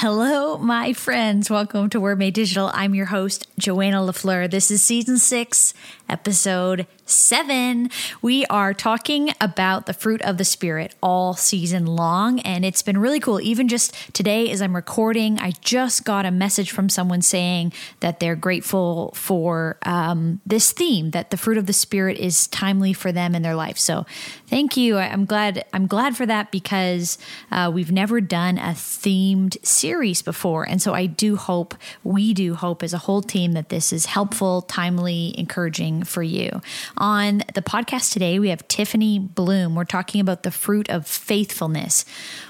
Hello, my friends. Welcome to Word Made Digital. I'm your host, Joanna LaFleur. This is season six, episode seven. We are talking about the fruit of the Spirit all season long, and it's been really cool. Even just today, as I'm recording, I just got a message from someone saying that they're grateful for um, this theme, that the fruit of the Spirit is timely for them in their life. So, thank you. I'm glad. I'm glad for that because uh, we've never done a themed series before, and so I do hope we do hope as a whole team that this is helpful, timely, encouraging for you. On the podcast today, we have Tiffany Bluhm. We're talking about the fruit of faithfulness.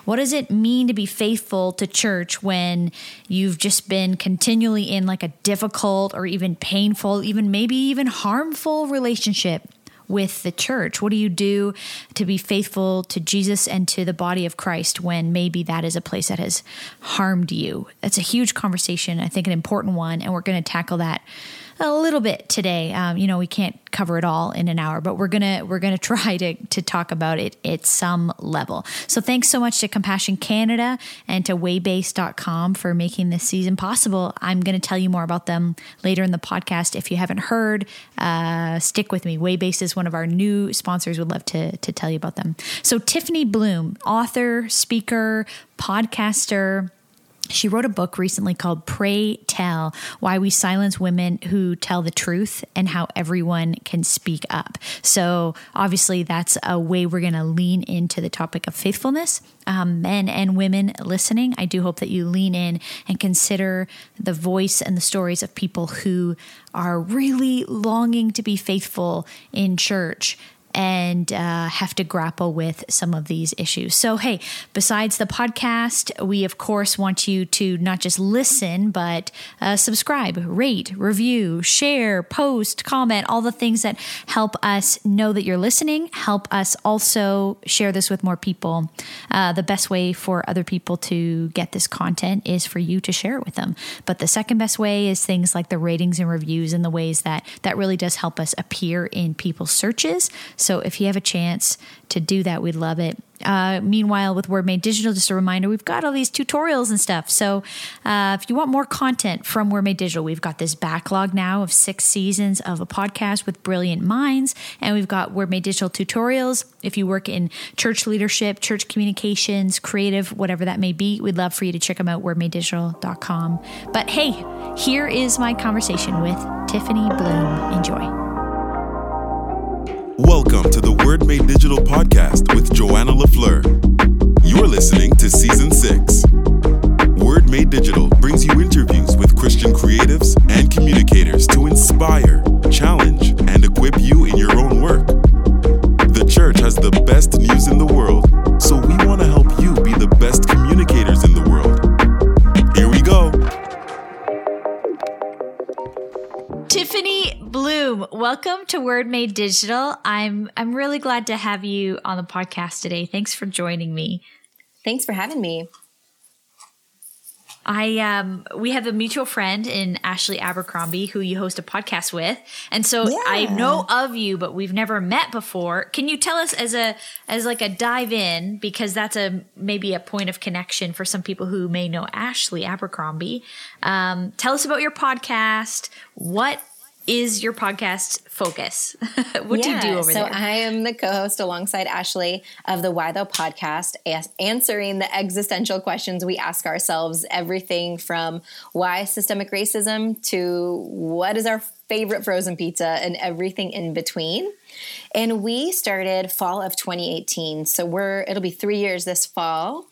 What does it mean to be faithful to church when you've just been continually in like a difficult or even painful, even maybe even harmful relationship? with the church? What do you do to be faithful to Jesus and to the body of Christ when maybe that is a place that has harmed you? That's a huge conversation, I think an important one, and we're going to tackle that a little bit today. Um, you know, we can't cover it all in an hour, but we're gonna we're gonna try to to talk about it at some level. So thanks so much to Compassion Canada and to Waybase.com for making this season possible. I'm gonna tell you more about them later in the podcast. If you haven't heard, uh, stick with me. Waybase is one of our new sponsors. Would love to to tell you about them. So Tiffany Bluhm, author, speaker, podcaster she wrote a book recently called Pray Tell Why We Silence Women Who Tell the Truth and How Everyone Can Speak Up. So, obviously, that's a way we're going to lean into the topic of faithfulness. Um, men and women listening, I do hope that you lean in and consider the voice and the stories of people who are really longing to be faithful in church and uh, have to grapple with some of these issues. So, hey, besides the podcast, we of course want you to not just listen, but uh, subscribe, rate, review, share, post, comment, all the things that help us know that you're listening, help us also share this with more people. Uh, the best way for other people to get this content is for you to share it with them. But the second best way is things like the ratings and reviews and the ways that that really does help us appear in people's searches. So if you have a chance to do that, we'd love it. Uh, meanwhile, with Word Made Digital, just a reminder, we've got all these tutorials and stuff. So uh, if you want more content from Word Made Digital, we've got this backlog now of six seasons of a podcast with brilliant minds. And we've got Word Made Digital tutorials. If you work in church leadership, church communications, creative, whatever that may be, we'd love for you to check them out, wordmadedigital.com. But hey, here is my conversation with Tiffany Bluhm. Enjoy. Welcome to the Word Made Digital podcast with Joanna LaFleur. You're listening to season six. Word Made Digital brings you interviews with Christian creatives and communicators to inspire, challenge, and equip you in your own work. The church has the best news in the world, so we Bluhm, welcome to Word Made Digital. I'm I'm really glad to have you on the podcast today. Thanks for joining me. Thanks for having me. I um we have a mutual friend in Ashley Abercrombie who you host a podcast with. And so yeah. I know of you but we've never met before. Can you tell us as a as like a dive in because that's a maybe a point of connection for some people who may know Ashley Abercrombie. Um tell us about your podcast. What is your podcast focus? what yeah, do you do over so there? So I am the co-host alongside Ashley of the Why Though podcast, answering the existential questions we ask ourselves. Everything from why systemic racism to what is our favorite frozen pizza and everything in between. And we started fall of 2018. So we're it'll be three years this fall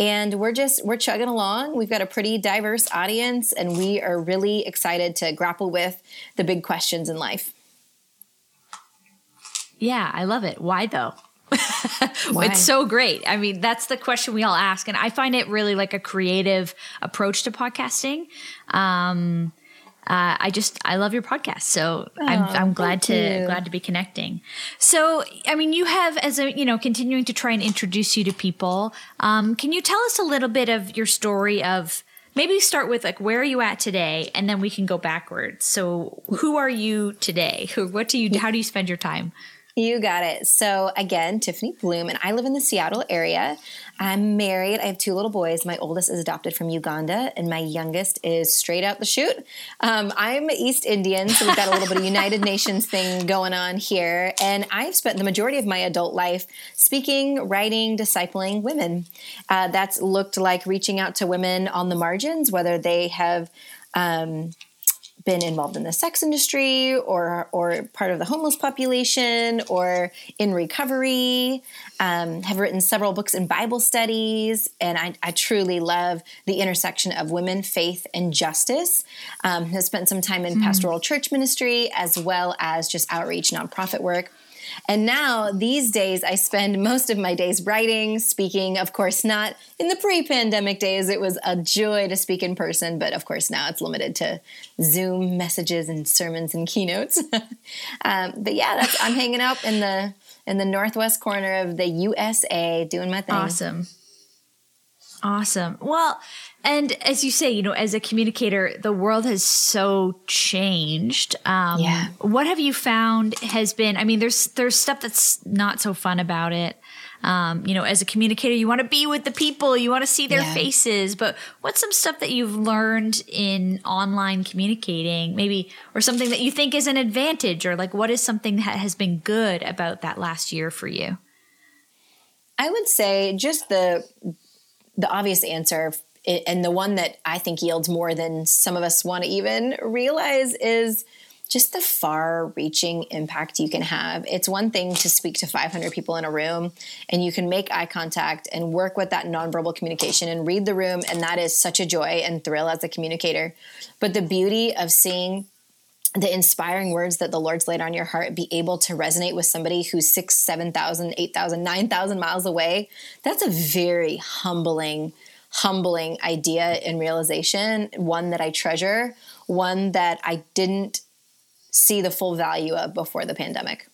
and we're just we're chugging along we've got a pretty diverse audience and we are really excited to grapple with the big questions in life yeah i love it why though Why? it's so great. I mean, that's the question we all ask. And I find it really like a creative approach to podcasting. Um, uh, I just I love your podcast, so oh, I'm I'm glad to you. glad to be connecting. So I mean, you have as a you know continuing to try and introduce you to people. Um, can you tell us a little bit of your story of maybe start with like where are you at today, and then we can go backwards. So who are you today? Who what do you how do you spend your time? You got it. So, again, Tiffany Bluhm, and I live in the Seattle area. I'm married. I have two little boys. My oldest is adopted from Uganda, and my youngest is straight out the chute. Um, I'm East Indian, so we've got a little bit of United Nations thing going on here. And I've spent the majority of my adult life speaking, writing, discipling women. Uh, that's looked like reaching out to women on the margins, whether they have. Um, been involved in the sex industry or or part of the homeless population or in recovery um, have written several books in bible studies and I, I, truly love the intersection of women faith and justice um, have spent some time in mm. pastoral church ministry as well as just outreach nonprofit work and now these days, I spend most of my days writing, speaking. Of course, not in the pre pandemic days, it was a joy to speak in person, but of course, now it's limited to Zoom messages and sermons and keynotes. um, but yeah, I'm hanging out in the in the northwest corner of the USA doing my thing. Awesome. Awesome. Well, and as you say, you know, as a communicator, the world has so changed. Um, yeah. What have you found has been? I mean, there's there's stuff that's not so fun about it. Um, you know, as a communicator, you want to be with the people, you want to see their yeah. faces. But what's some stuff that you've learned in online communicating, maybe, or something that you think is an advantage, or like what is something that has been good about that last year for you? I would say just the the obvious answer and the one that I think yields more than some of us want to even realize is just the far reaching impact you can have. It's one thing to speak to 500 people in a room and you can make eye contact and work with that nonverbal communication and read the room. And that is such a joy and thrill as a communicator. But the beauty of seeing the inspiring words that the Lord's laid on your heart be able to resonate with somebody who's six, 7,000, 8,000, 9,000 miles away, that's a very humbling humbling idea and realization, one that I treasure, one that I didn't see the full value of before the pandemic.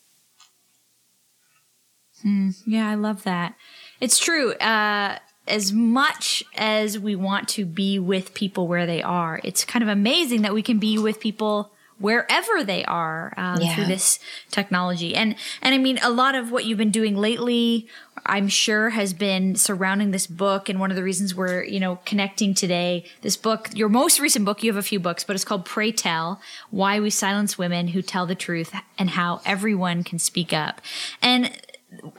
Mm, yeah, I love that. It's true. Uh, as much as we want to be with people where they are, it's kind of amazing that we can be with people wherever they are um, yeah. through this technology. And and I mean, a lot of what you've been doing lately, I'm sure, has been surrounding this book. And one of the reasons we're you know connecting today, this book, your most recent book, you have a few books, but it's called "Pray Tell: Why We Silence Women Who Tell the Truth and How Everyone Can Speak Up." And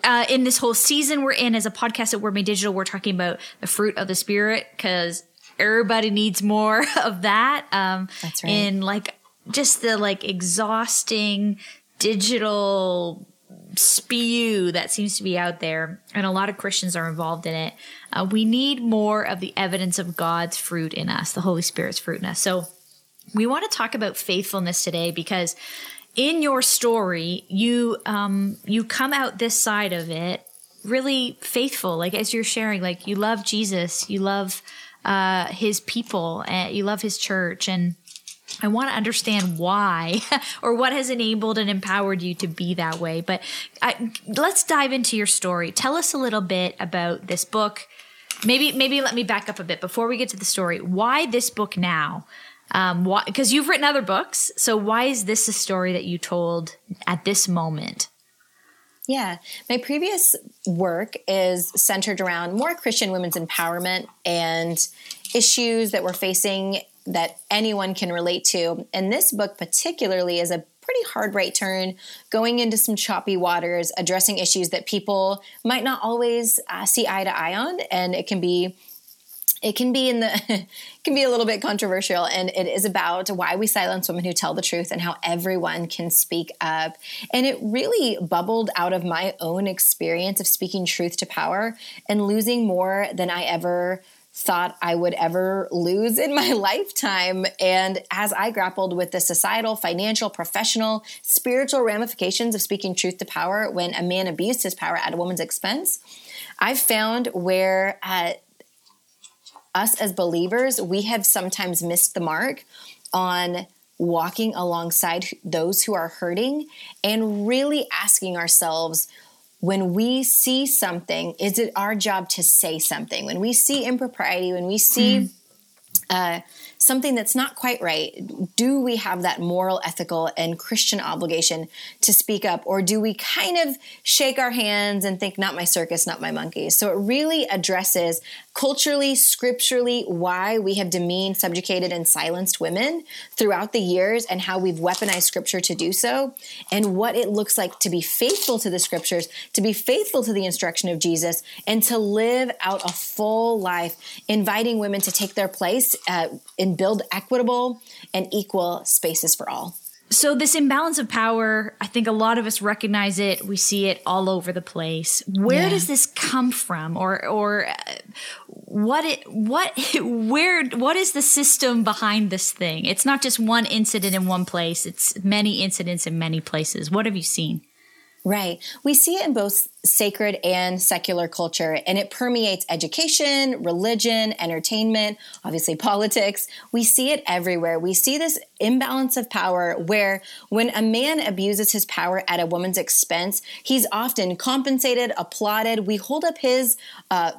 uh, in this whole season we're in as a podcast at Word Made Digital, we're talking about the fruit of the spirit because everybody needs more of that. Um, That's right. In like just the like exhausting digital spew that seems to be out there, and a lot of Christians are involved in it. Uh, we need more of the evidence of God's fruit in us, the Holy Spirit's fruit in us. So, we want to talk about faithfulness today because in your story, you um, you come out this side of it really faithful. Like as you're sharing, like you love Jesus, you love uh, His people, and you love His church, and I want to understand why or what has enabled and empowered you to be that way. But I, let's dive into your story. Tell us a little bit about this book. Maybe, maybe let me back up a bit before we get to the story. Why this book now? Um, why? Because you've written other books. So why is this a story that you told at this moment? Yeah, my previous work is centered around more Christian women's empowerment and issues that we're facing that anyone can relate to. And this book, particularly, is a pretty hard right turn, going into some choppy waters, addressing issues that people might not always uh, see eye to eye on, and it can be. It can be in the can be a little bit controversial and it is about why we silence women who tell the truth and how everyone can speak up. And it really bubbled out of my own experience of speaking truth to power and losing more than I ever thought I would ever lose in my lifetime. And as I grappled with the societal, financial, professional, spiritual ramifications of speaking truth to power when a man abused his power at a woman's expense, I've found where uh, us as believers, we have sometimes missed the mark on walking alongside those who are hurting and really asking ourselves, when we see something, is it our job to say something? When we see impropriety, when we see mm. uh, something that's not quite right, do we have that moral, ethical, and Christian obligation to speak up? Or do we kind of shake our hands and think, not my circus, not my monkeys? So it really addresses culturally, scripturally, why we have demeaned, subjugated, and silenced women throughout the years and how we've weaponized scripture to do so, and what it looks like to be faithful to the scriptures, to be faithful to the instruction of Jesus, and to live out a full life, inviting women to take their place uh, and build equitable and equal spaces for all. So this imbalance of power, I think a lot of us recognize it. We see it all over the place. Where yeah. does this come from, or or what it what where what is the system behind this thing? It's not just one incident in one place. It's many incidents in many places. What have you seen? Right. We see it in both sacred and secular culture, and it permeates education, religion, entertainment, obviously politics. We see it everywhere. We see this imbalance of power where when a man abuses his power at a woman's expense, he's often compensated, applauded. We hold up his, uh,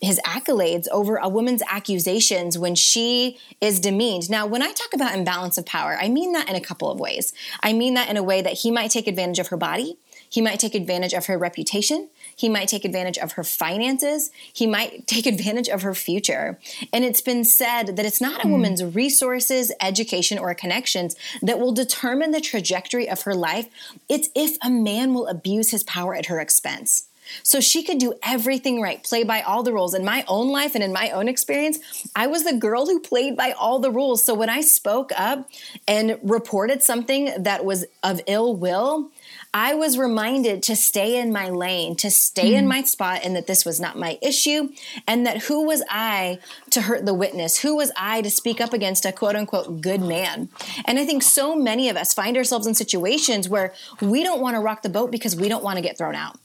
his accolades over a woman's accusations when she is demeaned. Now, when I talk about imbalance of power, I mean that in a couple of ways. I mean that in a way that he might take advantage of her body. He might take advantage of her reputation. He might take advantage of her finances. He might take advantage of her future. And it's been said that it's not a mm. woman's resources, education, or connections that will determine the trajectory of her life. It's if a man will abuse his power at her expense. So she could do everything right, play by all the rules. In my own life and in my own experience, I was the girl who played by all the rules. So when I spoke up and reported something that was of ill will, I was reminded to stay in my lane, to stay mm. in hmm. my spot, and that this was not my issue, and that who was I to hurt the witness? Who was I to speak up against a quote unquote good man? And I think so many of us find ourselves in situations where we don't want to rock the boat because we don't want to get thrown out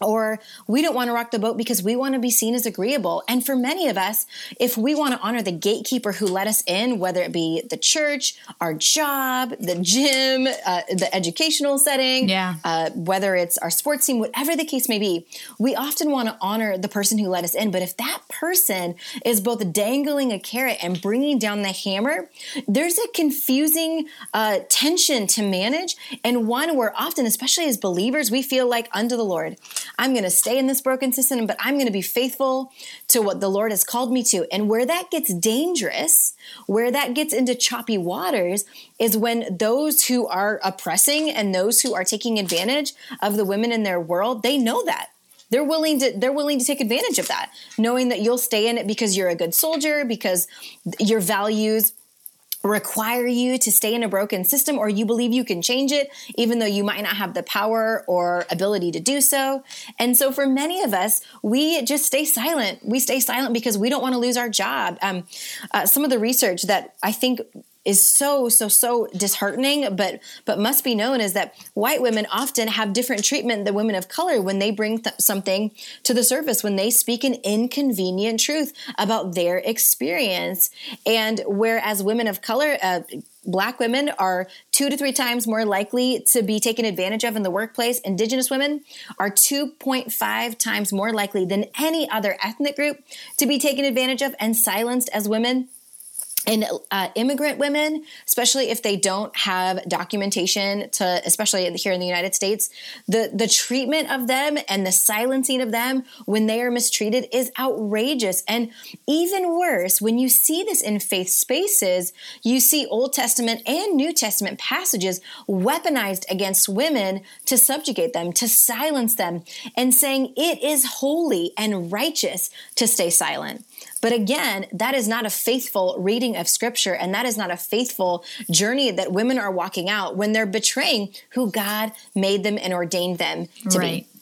or we don't want to rock the boat because we want to be seen as agreeable. And for many of us, if we want to honor the gatekeeper who let us in, whether it be the church, our job, the gym, uh, the educational setting, yeah. uh, whether it's our sports team, whatever the case may be, we often want to honor the person who let us in. But if that person is both dangling a carrot and bringing down the hammer, there's a confusing uh, tension to manage, and one where often, especially as believers, we feel like under the Lord. I'm going to stay in this broken system, but I'm going to be faithful to what the Lord has called me to. And where that gets dangerous, where that gets into choppy waters, is when those who are oppressing and those who are taking advantage of the women in their world, they know that they're willing to they're willing to take advantage of that knowing that you'll stay in it because you're a good soldier because your values require you to stay in a broken system or you believe you can change it even though you might not have the power or ability to do so. And so for many of us, we just stay silent. We stay silent because we don't want to lose our job. Um, uh, some of the research that I think is so so so disheartening but but must be known is that white women often have different treatment than women of color when they bring th- something to the surface when they speak an inconvenient truth about their experience and whereas women of color uh, Black women are two to three times more likely to be taken advantage of in the workplace. Indigenous women are 2.5 times more likely than any other ethnic group to be taken advantage of and silenced as women and uh, immigrant women, especially if they don't have documentation to, especially here in the United States, the the treatment of them and the silencing of them when they are mistreated is outrageous. And even worse, when you see this in faith spaces, you see Old Testament and New Testament passages weaponized against women to subjugate them, to silence them, and saying it is holy and righteous to stay silent. But again, that is not a faithful reading of scripture, and that is not a faithful journey that women are walking out when they're betraying who God made them and ordained them to right. be.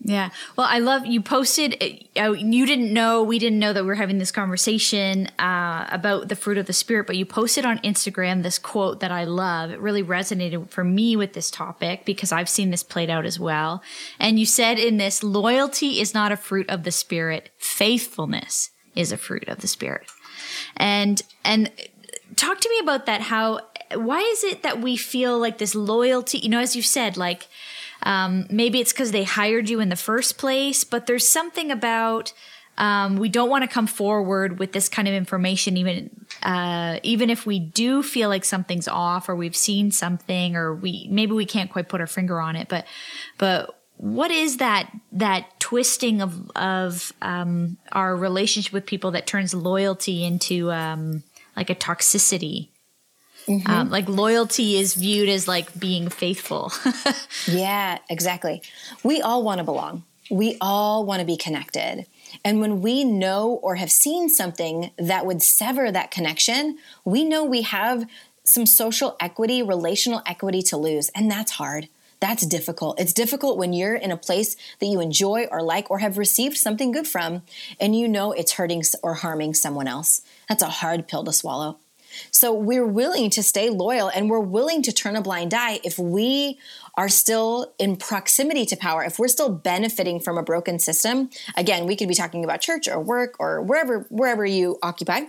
Yeah. Well, I love you posted, uh, you didn't know, we didn't know that we were having this conversation uh, about the fruit of the Spirit, but you posted on Instagram this quote that I love. It really resonated for me with this topic because I've seen this played out as well. And you said in this, loyalty is not a fruit of the Spirit, faithfulness is a fruit of the Spirit. And, and, Talk to me about that. How, why is it that we feel like this loyalty, you know, as you said, like, um, maybe it's because they hired you in the first place, but there's something about um, we don't want to come forward with this kind of information, even uh, even if we do feel like something's off or we've seen something or we maybe we can't quite put our finger on it. But but what is that that twisting of of um, our relationship with people that turns loyalty into um, like a toxicity? Mm-hmm. Um, like loyalty is viewed as like being faithful. yeah, exactly. We all want to belong. We all want to be connected. And when we know or have seen something that would sever that connection, we know we have some social equity, relational equity to lose. And that's hard. That's difficult. It's difficult when you're in a place that you enjoy or like or have received something good from, and you know it's hurting or harming someone else. That's a hard pill to swallow. So we're willing to stay loyal and we're willing to turn a blind eye if we are still in proximity to power, if we're still benefiting from a broken system. Again, we could be talking about church or work or wherever wherever you occupy.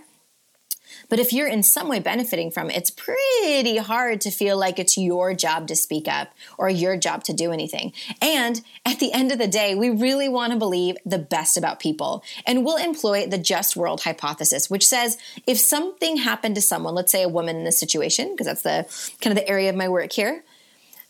But if you're in some way benefiting from it, it's pretty hard to feel like it's your job to speak up or your job to do anything. And at the end of the day, we really want to believe the best about people. And we'll employ the just world hypothesis, which says if something happened to someone, let's say a woman in this situation, because that's the kind of the area of my work here,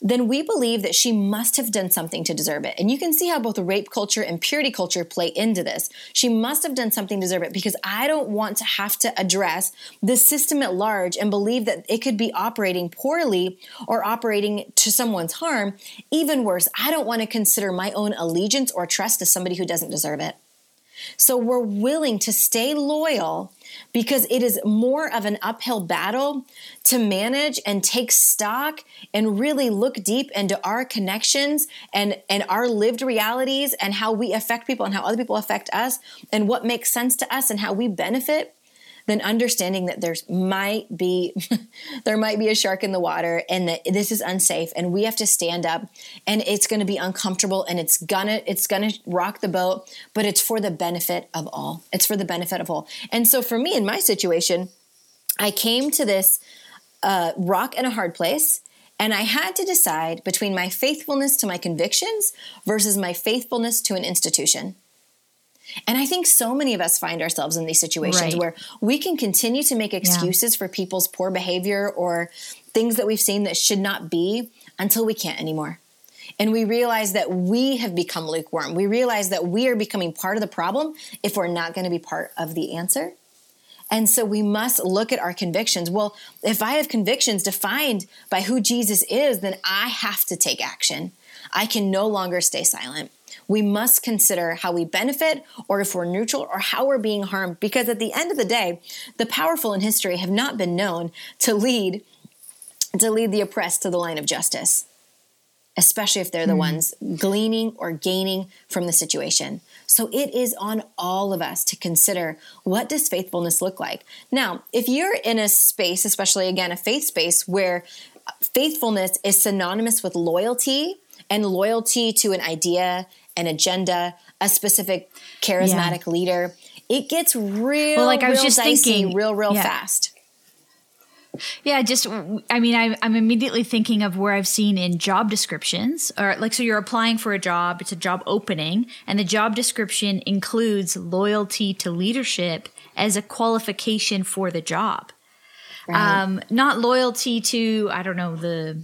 then we believe that she must have done something to deserve it. And you can see how both rape culture and purity culture play into this. She must have done something to deserve it because I don't want to have to address the system at large and believe that it could be operating poorly or operating to someone's harm. Even worse, I don't want to consider my own allegiance or trust to somebody who doesn't deserve it. So we're willing to stay loyal because it is more of an uphill battle to manage and take stock and really look deep into our connections and, and our lived realities and how we affect people and how other people affect us and what makes sense to us and how we benefit then understanding that there's might be there might be a shark in the water and that this is unsafe and we have to stand up and it's going to be uncomfortable and it's gonna it's gonna rock the boat but it's for the benefit of all it's for the benefit of all and so for me in my situation i came to this uh, rock and a hard place and I had to decide between my faithfulness to my convictions versus my faithfulness to an institution. And I think so many of us find ourselves in these situations right. where we can continue to make excuses yeah. for people's poor behavior or things that we've seen that should not be until we can't anymore. And we realize that we have become lukewarm. We realize that we are becoming part of the problem if we're not going to be part of the answer. And so we must look at our convictions. Well, if I have convictions defined by who Jesus is, then I have to take action. I can no longer stay silent we must consider how we benefit or if we're neutral or how we're being harmed because at the end of the day the powerful in history have not been known to lead to lead the oppressed to the line of justice especially if they're the mm. ones gleaning or gaining from the situation so it is on all of us to consider what does faithfulness look like now if you're in a space especially again a faith space where faithfulness is synonymous with loyalty and loyalty to an idea an agenda, a specific charismatic yeah. leader, it gets real, well, like I was just dicey, thinking, real, real yeah. fast. Yeah, just I mean, I, am immediately thinking of where I've seen in job descriptions, or like, so you're applying for a job, it's a job opening, and the job description includes loyalty to leadership as a qualification for the job. Right. Um, not loyalty to I don't know the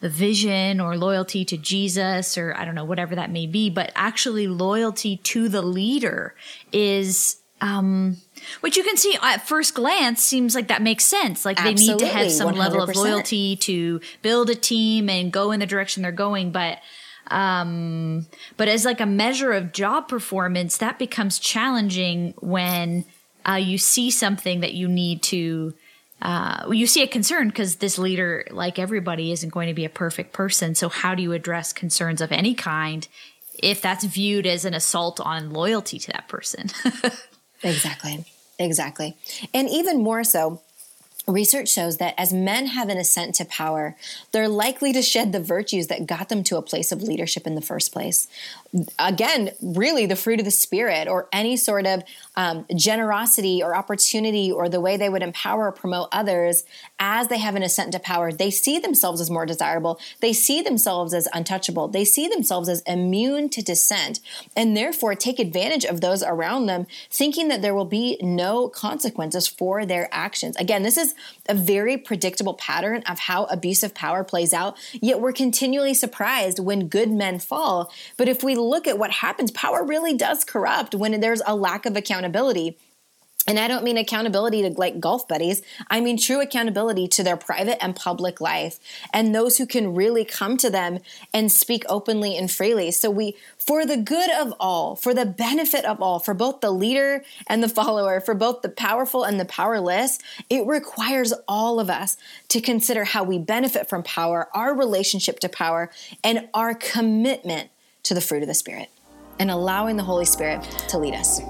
the vision or loyalty to Jesus or I don't know, whatever that may be, but actually loyalty to the leader is, um, which you can see at first glance seems like that makes sense. Like they need to have some 100%. level of loyalty to build a team and go in the direction they're going. But, um, but as like a measure of job performance, that becomes challenging when, uh, you see something that you need to, uh, you see a concern because this leader, like everybody, isn't going to be a perfect person. So, how do you address concerns of any kind if that's viewed as an assault on loyalty to that person? exactly. Exactly. And even more so, Research shows that as men have an ascent to power, they're likely to shed the virtues that got them to a place of leadership in the first place. Again, really the fruit of the spirit or any sort of um, generosity or opportunity or the way they would empower or promote others as they have an ascent to power, they see themselves as more desirable. They see themselves as untouchable. They see themselves as immune to dissent and therefore take advantage of those around them, thinking that there will be no consequences for their actions. Again, this is a very predictable pattern of how abusive power plays out, yet we're continually surprised when good men fall. But if we look at what happens, power really does corrupt when there's a lack of accountability. And I don't mean accountability to like golf buddies. I mean true accountability to their private and public life and those who can really come to them and speak openly and freely. So we, for the good of all, for the benefit of all, for both the leader and the follower, for both the powerful and the powerless, it requires all of us to consider how we benefit from power, our relationship to power, and our commitment to the fruit of the Spirit and allowing the Holy Spirit to lead us.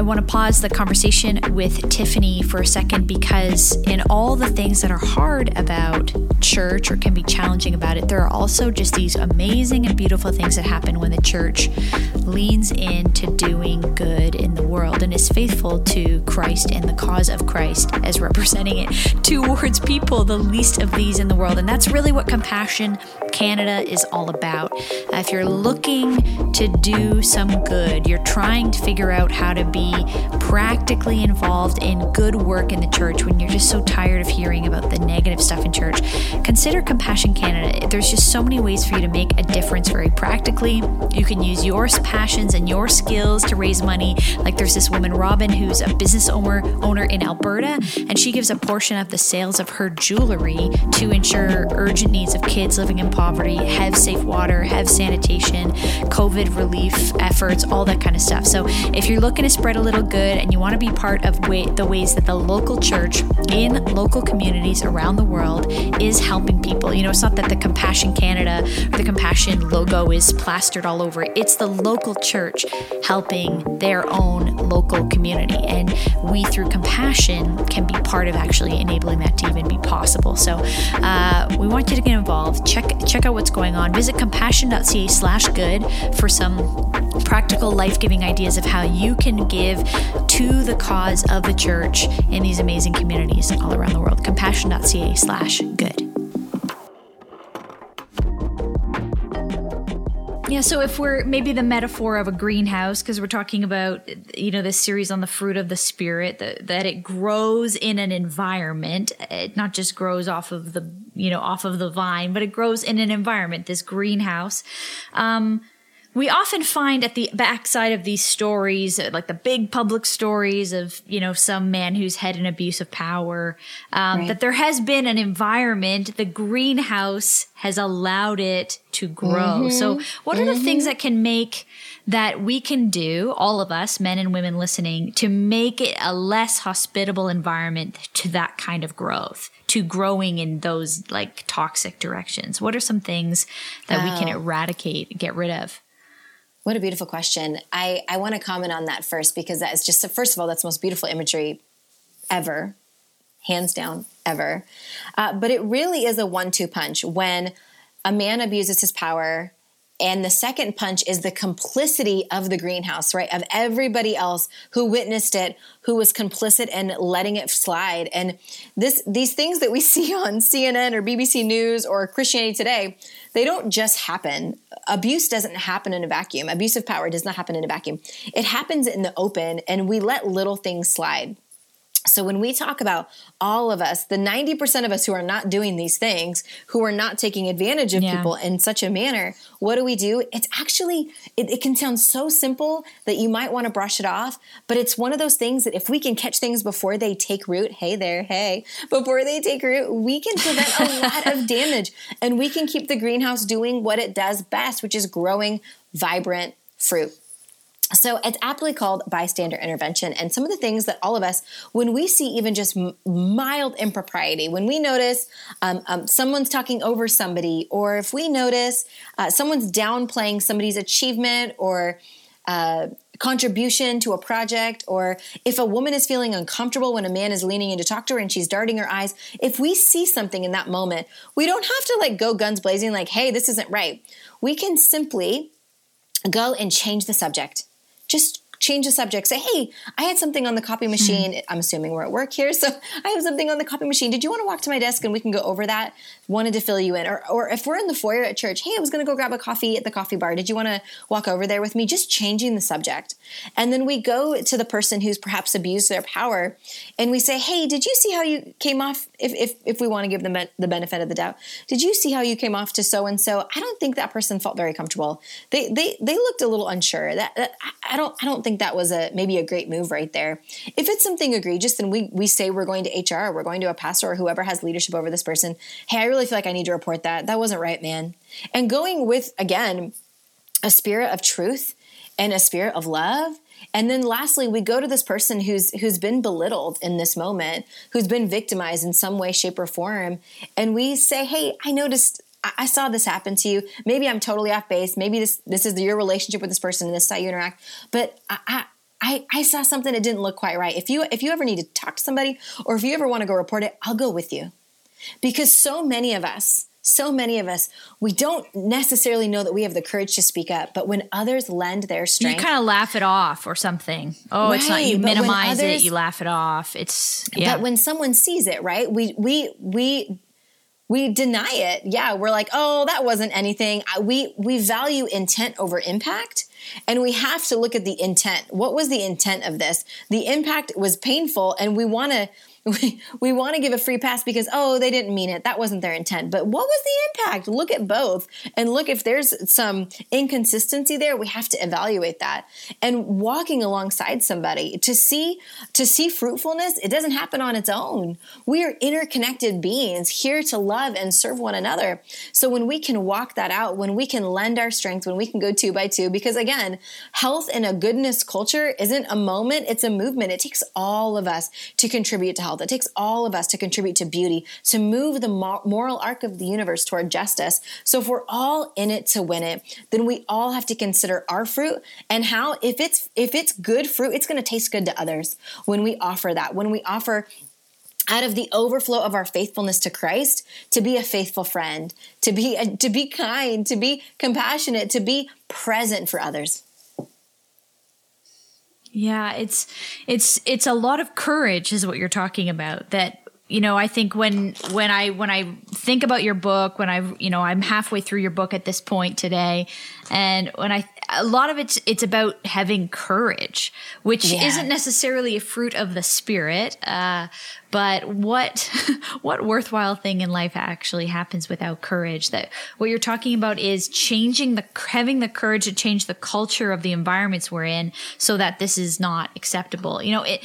I want to pause the conversation with Tiffany for a second because, in all the things that are hard about church or can be challenging about it, there are also just these amazing and beautiful things that happen when the church leans into doing good in the world and is faithful to Christ and the cause of Christ as representing it towards people, the least of these in the world. And that's really what Compassion Canada is all about. Uh, if you're looking to do some good, you're trying to figure out how to be practically involved in good work in the church when you're just so tired of hearing about the negative stuff in church, consider Compassion Canada. There's just so many ways for you to make a difference very practically. You can use your passions and your skills to raise money. Like there's this woman, Robin, who's a business owner owner in Alberta, and she gives a portion of the sales of her jewelry to ensure urgent needs of kids living in poverty, have safe water, have sanitation, COVID relief efforts, all that kind of stuff. So if you're looking to spread a little good and you want to be part of way, the ways that the local church in local communities around the world is helping people. You know, it's not that the Compassion Canada or the Compassion logo is plastered all over. It's the local church helping their own local community. And we, through compassion, can be part of actually enabling that to even be possible. So uh, we want you to get involved. Check check out what's going on. Visit compassion.ca slash good for some practical life-giving ideas of how you can give to the cause of the church in these amazing communities all around the world. Compassion.ca slash good. Yeah, so if we're maybe the metaphor of a greenhouse, because we're talking about, you know, this series on the fruit of the spirit, that, that it grows in an environment. It not just grows off of the, you know, off of the vine, but it grows in an environment, this greenhouse. Um, we often find at the backside of these stories, like the big public stories of, you know, some man who's had an abuse of power, um, right. that there has been an environment, the greenhouse has allowed it to grow. Mm-hmm. So, what are mm-hmm. the things that can make that we can do, all of us, men and women listening, to make it a less hospitable environment to that kind of growth? to growing in those like toxic directions? What are some things that oh. we can eradicate, get rid of? What a beautiful question. I, I want to comment on that first because that is just, first of all, that's the most beautiful imagery ever, hands down, ever. Uh, but it really is a one two punch when a man abuses his power and the second punch is the complicity of the greenhouse, right? Of everybody else who witnessed it, who was complicit in letting it slide. And this these things that we see on CNN or BBC News or Christianity Today, they don't just happen. Abuse doesn't happen in a vacuum. Abusive power does not happen in a vacuum. It happens in the open and we let little things slide. So, when we talk about all of us, the 90% of us who are not doing these things, who are not taking advantage of yeah. people in such a manner, what do we do? It's actually, it, it, can sound so simple that you might want to brush it off, but it's one of those things that if we can catch things before they take root, hey there, hey, before they take root, we can prevent a lot of damage and we can keep the greenhouse doing what it does best, which is growing vibrant fruit. So it's aptly called bystander intervention. And some of the things that all of us, when we see even just mild impropriety, when we notice um, um, someone's talking over somebody, or if we notice uh, someone's downplaying somebody's achievement or uh, contribution to a project, or if a woman is feeling uncomfortable when a man is leaning in to talk to her and she's darting her eyes, if we see something in that moment, we don't have to like go guns blazing, like, hey, this isn't right. We can simply go and change the subject. Just change the subject. Say, hey, I had something on the copy machine. Mm. I'm assuming we're at work here. So I have something on the copy machine. Did you want to walk to my desk and we can go over that? Wanted to fill you in. Or, or if we're in the foyer at church, hey, I was going to go grab a coffee at the coffee bar. Did you want to walk over there with me? Just changing the subject. And then we go to the person who's perhaps abused their power and we say, hey, did you see how you came off? If, if, if we want to give them the benefit of the doubt, did you see how you came off to so and so? I don't think that person felt very comfortable. They, they, they looked a little unsure. That, that I don't, I don't think that was a maybe a great move right there. If it's something egregious, then we we say we're going to HR, we're going to a pastor or whoever has leadership over this person. Hey, I really feel like I need to report that. That wasn't right, man. And going with again a spirit of truth and a spirit of love. And then lastly, we go to this person who's who's been belittled in this moment, who's been victimized in some way, shape, or form, and we say, "Hey, I noticed I saw this happen to you. Maybe I'm totally off base. Maybe this this is your relationship with this person and this is how you interact. But I, I, I saw something that didn't look quite right. If you if you ever need to talk to somebody or if you ever want to go report it, I'll go with you. Because so many of us, so many of us, we don't necessarily know that we have the courage to speak up, but when others lend their strength, you kind of laugh it off or something. Oh, right, it's not you minimize others, it, you laugh it off. It's yeah. But when someone sees it, right? We we we we deny it. Yeah, we're like, "Oh, that wasn't anything." We we value intent over impact and we have to look at the intent. What was the intent of this? The impact was painful, and we want to we, we want to give a free pass because oh they didn't mean it. That wasn't their intent. But what was the impact? Look at both and look if there's some inconsistency there we have to evaluate that. And walking alongside somebody to see to see fruitfulness it doesn't happen on its own. We are interconnected beings here to love and serve one another. So when we can walk that out when we can lend our strength when we can go two by two because again health in a goodness culture isn't a moment it's a movement. It takes all of us to contribute to health health. It takes all of us to contribute to beauty, to move the moral arc of the universe toward justice. So if we're all in it to win it, then we all have to consider our fruit and how if it's if it's good fruit, it's going to taste good to others when we offer that. When we offer out of the overflow of our faithfulness to Christ to be a faithful friend, to be a, to be kind, to be compassionate, to be present for others. Yeah, it's it's it's a lot of courage is what you're talking about that you know, I think when when I when I think about your book, when I you know I'm halfway through your book at this point today, and when I a lot of it's it's about having courage, which yeah. isn't necessarily a fruit of the spirit, uh, but what what worthwhile thing in life actually happens without courage? That what you're talking about is changing the having the courage to change the culture of the environments we're in, so that this is not acceptable. You know it.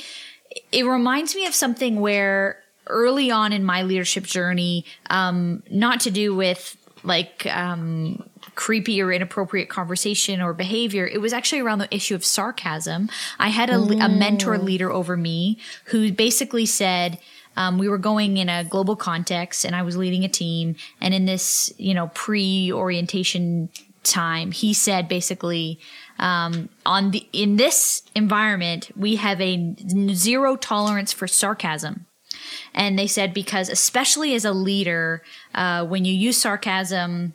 It reminds me of something where early on in my leadership journey, um, not to do with like um, creepy or inappropriate conversation or behavior. It was actually around the issue of sarcasm. I had a, mm. a mentor leader over me who basically said, um, we were going in a global context and I was leading a team. And in this, you know, pre orientation time, he said basically, um, on the, in this environment, we have a zero tolerance for sarcasm. And they said because, especially as a leader, uh, when you use sarcasm,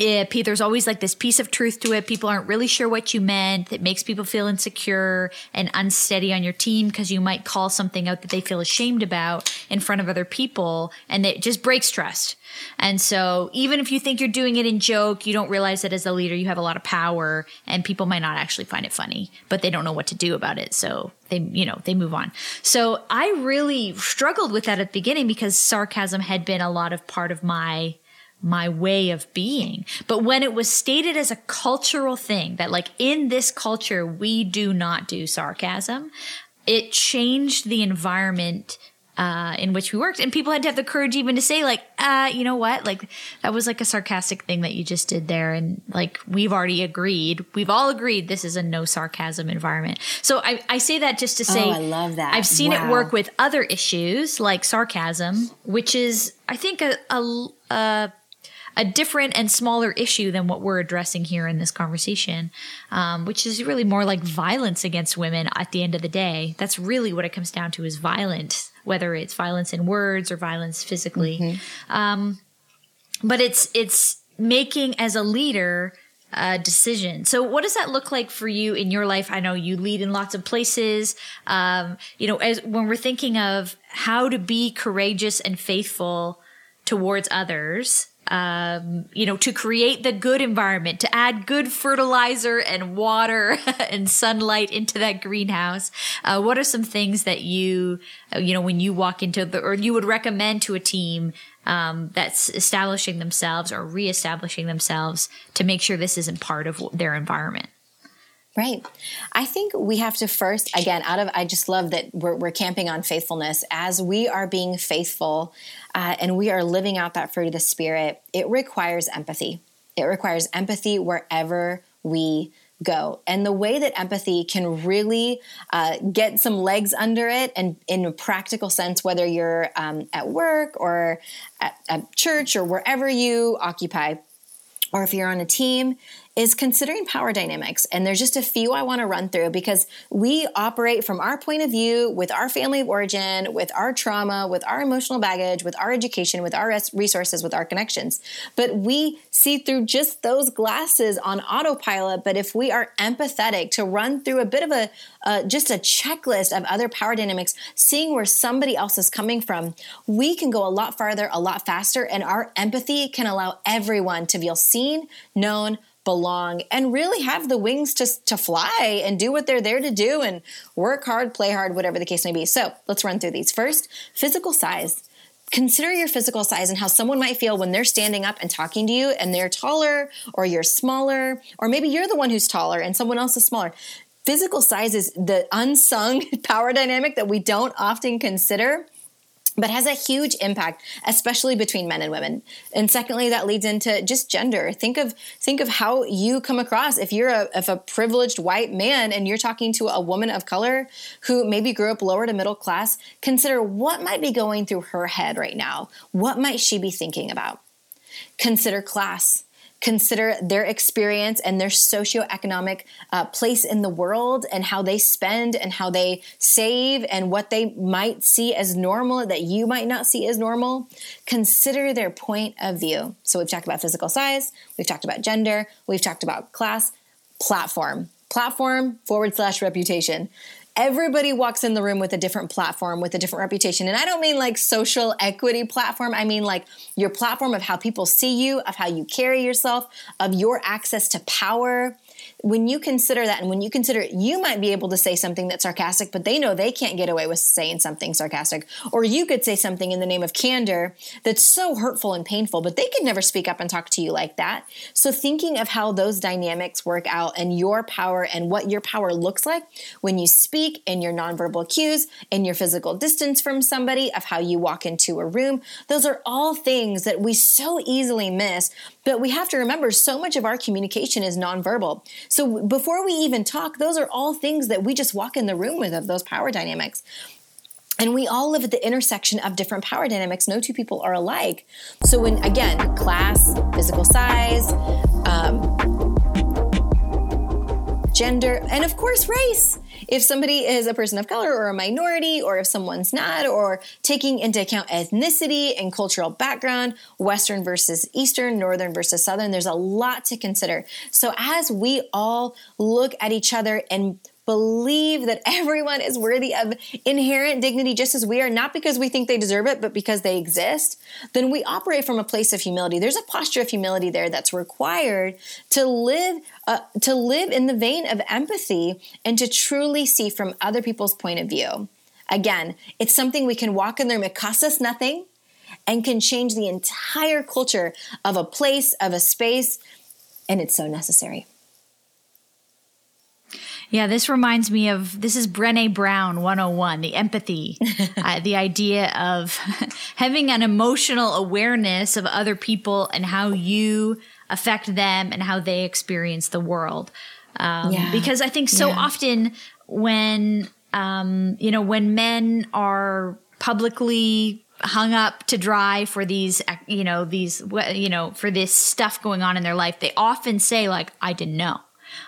Eh, it, there's always like this piece of truth to it. People aren't really sure what you meant. It makes people feel insecure and unsteady on your team because you might call something out that they feel ashamed about in front of other people and it just breaks trust. And so even if you think you're doing it in joke, you don't realize that as a leader, you have a lot of power and people might not actually find it funny, but they don't know what to do about it. So they, you know, they move on. So I really struggled with that at the beginning because sarcasm had been a lot of part of my my way of being. But when it was stated as a cultural thing that like in this culture, we do not do sarcasm, it changed the environment uh, in which we worked. And people had to have the courage even to say, like, uh, you know what? Like, that was like a sarcastic thing that you just did there. And like, we've already agreed, we've all agreed this is a no sarcasm environment. So I, I say that just to say, oh, I love that. I've seen wow. it work with other issues like sarcasm, which is, I think, a, a, a a different and smaller issue than what we're addressing here in this conversation, um, which is really more like violence against women at the end of the day. That's really what it comes down to is violence, whether it's violence in words or violence physically. Mm-hmm. Um, but it's, it's making as a leader, uh, decision. So, what does that look like for you in your life? I know you lead in lots of places. Um, you know, as when we're thinking of how to be courageous and faithful towards others, um, you know, to create the good environment, to add good fertilizer and water and sunlight into that greenhouse. Uh, what are some things that you, uh, you know, when you walk into the, or you would recommend to a team um, that's establishing themselves or reestablishing themselves to make sure this isn't part of their environment? Right. I think we have to first, again, out of, I just love that we're, we're camping on faithfulness. As we are being faithful uh, and we are living out that fruit of the Spirit, it requires empathy. It requires empathy wherever we go. And the way that empathy can really uh, get some legs under it, and in a practical sense, whether you're um, at work or at, at church or wherever you occupy, or if you're on a team, is considering power dynamics. And there's just a few I want to run through because we operate from our point of view with our family of origin, with our trauma, with our emotional baggage, with our education, with our resources, with our connections. But we see through just those glasses on autopilot. But if we are empathetic to run through a bit of a uh, just a checklist of other power dynamics, seeing where somebody else is coming from, we can go a lot farther, a lot faster, and our empathy can allow everyone to feel seen, known, belong and really have the wings to, to fly and do what they're there to do and work hard, play hard, whatever the case may be. So let's run through these. First, physical size. Consider your physical size and how someone might feel when they're standing up and talking to you and they're taller or you're smaller, or maybe you're the one who's taller and someone else is smaller. Physical size is the unsung power dynamic that we don't often consider but has a huge impact especially between men and women. And secondly that leads into just gender. Think of think of how you come across. If you're a, if a privileged white man and you're talking to a woman of color who maybe grew up lower to middle class consider what might be going through her head right now. What might she be thinking about? Consider class consider their experience and their socioeconomic uh, place in the world and how they spend and how they save and what they might see as normal that you might not see as normal. Consider their point of view. So we've talked about physical size, we've talked about gender, we've talked about class, platform. Platform forward slash reputation everybody walks in the room with a different platform, with a different reputation. And I don't mean like social equity platform. I mean like your platform of how people see you, of how you carry yourself, of your access to power, when you consider that and when you consider it, you might be able to say something that's sarcastic but they know they can't get away with saying something sarcastic. Or you could say something in the name of candor that's so hurtful and painful but they could never speak up and talk to you like that. So thinking of how those dynamics work out and your power and what your power looks like when you speak in your nonverbal cues in your physical distance from somebody of how you walk into a room those are all things that we so easily miss. But we have to remember so much of our communication is nonverbal. So before we even talk, those are all things that we just walk in the room with of those power dynamics. And we all live at the intersection of different power dynamics. No two people are alike. So, when again, class, physical size, um, gender, and of course, race if somebody is a person of color or a minority, or if someone's not, or taking into account ethnicity and cultural background, Western versus Eastern, Northern versus Southern, there's a lot to consider. So as we all look at each other and believe that everyone is worthy of inherent dignity just as we are, not because we think they deserve it, but because they exist, then we operate from a place of humility. There's a posture of humility there that's required to live uh, to live in the vein of empathy and to truly see from other people's point of view. Again, it's something we can walk in the room. It costs us nothing and can change the entire culture of a place, of a space, and it's so necessary. Yeah, this reminds me of this is Brene Brown 101, the empathy, uh, the idea of having an emotional awareness of other people and how you affect them and how they experience the world. Um, yeah. Because I think so yeah. often when, um, you know, when men are publicly hung up to dry for these you know these you know for this stuff going on in their life they often say like i didn't know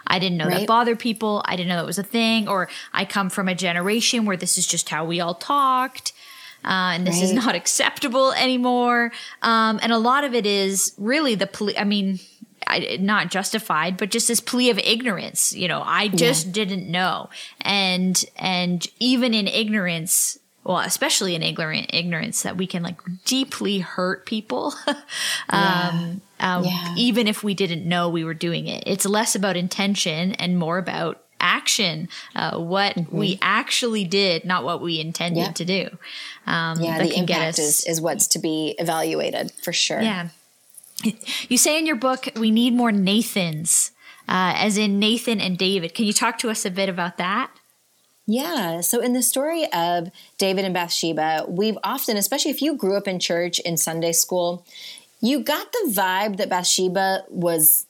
i didn't know right. that bothered people i didn't know that was a thing or i come from a generation where this is just how we all talked uh, and this right. is not acceptable anymore um, and a lot of it is really the plea i mean I, not justified, but just this plea of ignorance. You know, I just yeah. didn't know, and and even in ignorance, well, especially in ignorant ignorance, that we can like deeply hurt people, um, yeah. Um, yeah. even if we didn't know we were doing it. It's less about intention and more about action, uh, what mm-hmm. we actually did, not what we intended yeah. to do. Um, yeah, the impact is, is what's to be evaluated for sure. Yeah. You say in your book, we need more Nathans, uh, as in Nathan and David. Can you talk to us a bit about that? Yeah. So, in the story of David and Bathsheba, we've often, especially if you grew up in church in Sunday school, you got the vibe that Bathsheba was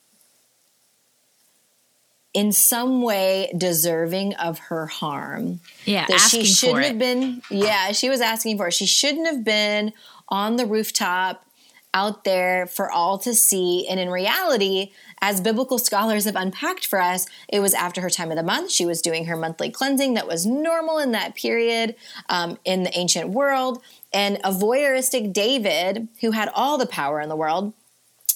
in some way deserving of her harm. Yeah, that she shouldn't have been. Yeah, she was asking for it. She shouldn't have been on the rooftop out there for all to see. And in reality, as biblical scholars have unpacked for us, it was after her time of the month. She was doing her monthly cleansing that was normal in that period um, in the ancient world. And a voyeuristic David, who had all the power in the world,